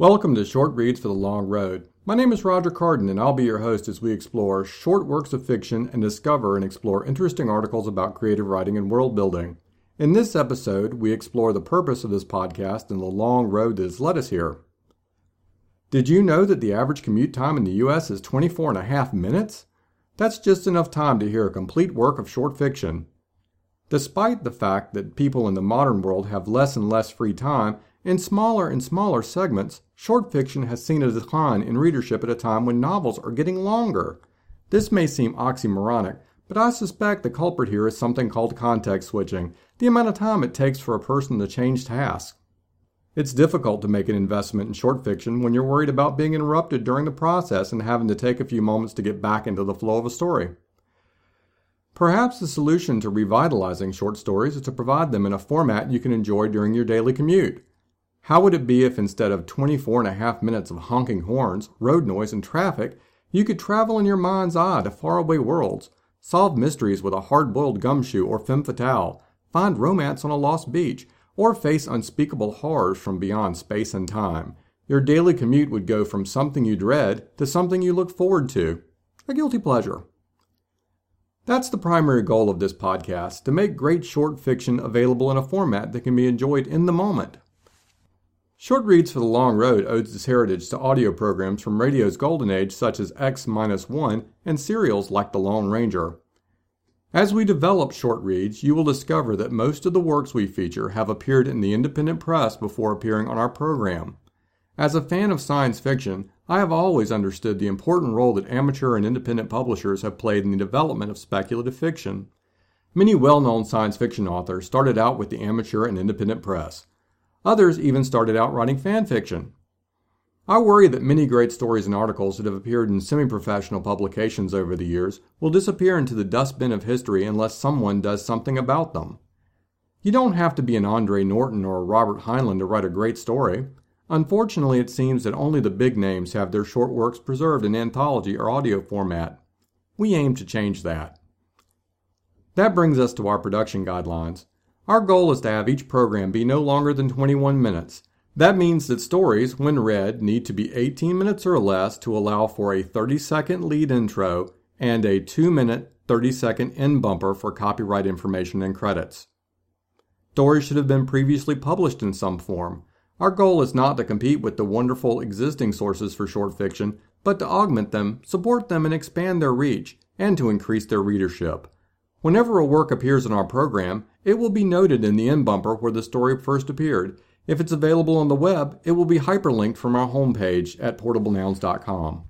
Welcome to Short Reads for the Long Road. My name is Roger Carden, and I'll be your host as we explore short works of fiction and discover and explore interesting articles about creative writing and world building. In this episode, we explore the purpose of this podcast and the long road that has led us here. Did you know that the average commute time in the U.S. is 24 and a half minutes? That's just enough time to hear a complete work of short fiction. Despite the fact that people in the modern world have less and less free time, in smaller and smaller segments, short fiction has seen a decline in readership at a time when novels are getting longer. This may seem oxymoronic, but I suspect the culprit here is something called context switching, the amount of time it takes for a person to change tasks. It's difficult to make an investment in short fiction when you're worried about being interrupted during the process and having to take a few moments to get back into the flow of a story. Perhaps the solution to revitalizing short stories is to provide them in a format you can enjoy during your daily commute. How would it be if instead of 24 and a half minutes of honking horns, road noise, and traffic, you could travel in your mind's eye to faraway worlds, solve mysteries with a hard boiled gumshoe or femme fatale, find romance on a lost beach, or face unspeakable horrors from beyond space and time? Your daily commute would go from something you dread to something you look forward to. A guilty pleasure. That's the primary goal of this podcast to make great short fiction available in a format that can be enjoyed in the moment. Short Reads for the Long Road owes its heritage to audio programs from radio's golden age, such as X 1 and serials like The Lone Ranger. As we develop short reads, you will discover that most of the works we feature have appeared in the independent press before appearing on our program. As a fan of science fiction, I have always understood the important role that amateur and independent publishers have played in the development of speculative fiction. Many well known science fiction authors started out with the amateur and independent press. Others even started out writing fan fiction. I worry that many great stories and articles that have appeared in semi professional publications over the years will disappear into the dustbin of history unless someone does something about them. You don't have to be an Andre Norton or a Robert Heinlein to write a great story. Unfortunately, it seems that only the big names have their short works preserved in anthology or audio format. We aim to change that. That brings us to our production guidelines. Our goal is to have each program be no longer than 21 minutes. That means that stories, when read, need to be 18 minutes or less to allow for a 30 second lead intro and a 2 minute, 30 second end bumper for copyright information and credits. Stories should have been previously published in some form. Our goal is not to compete with the wonderful existing sources for short fiction, but to augment them, support them, and expand their reach, and to increase their readership. Whenever a work appears in our program, it will be noted in the end bumper where the story first appeared. If it's available on the web, it will be hyperlinked from our homepage at portablenouns.com.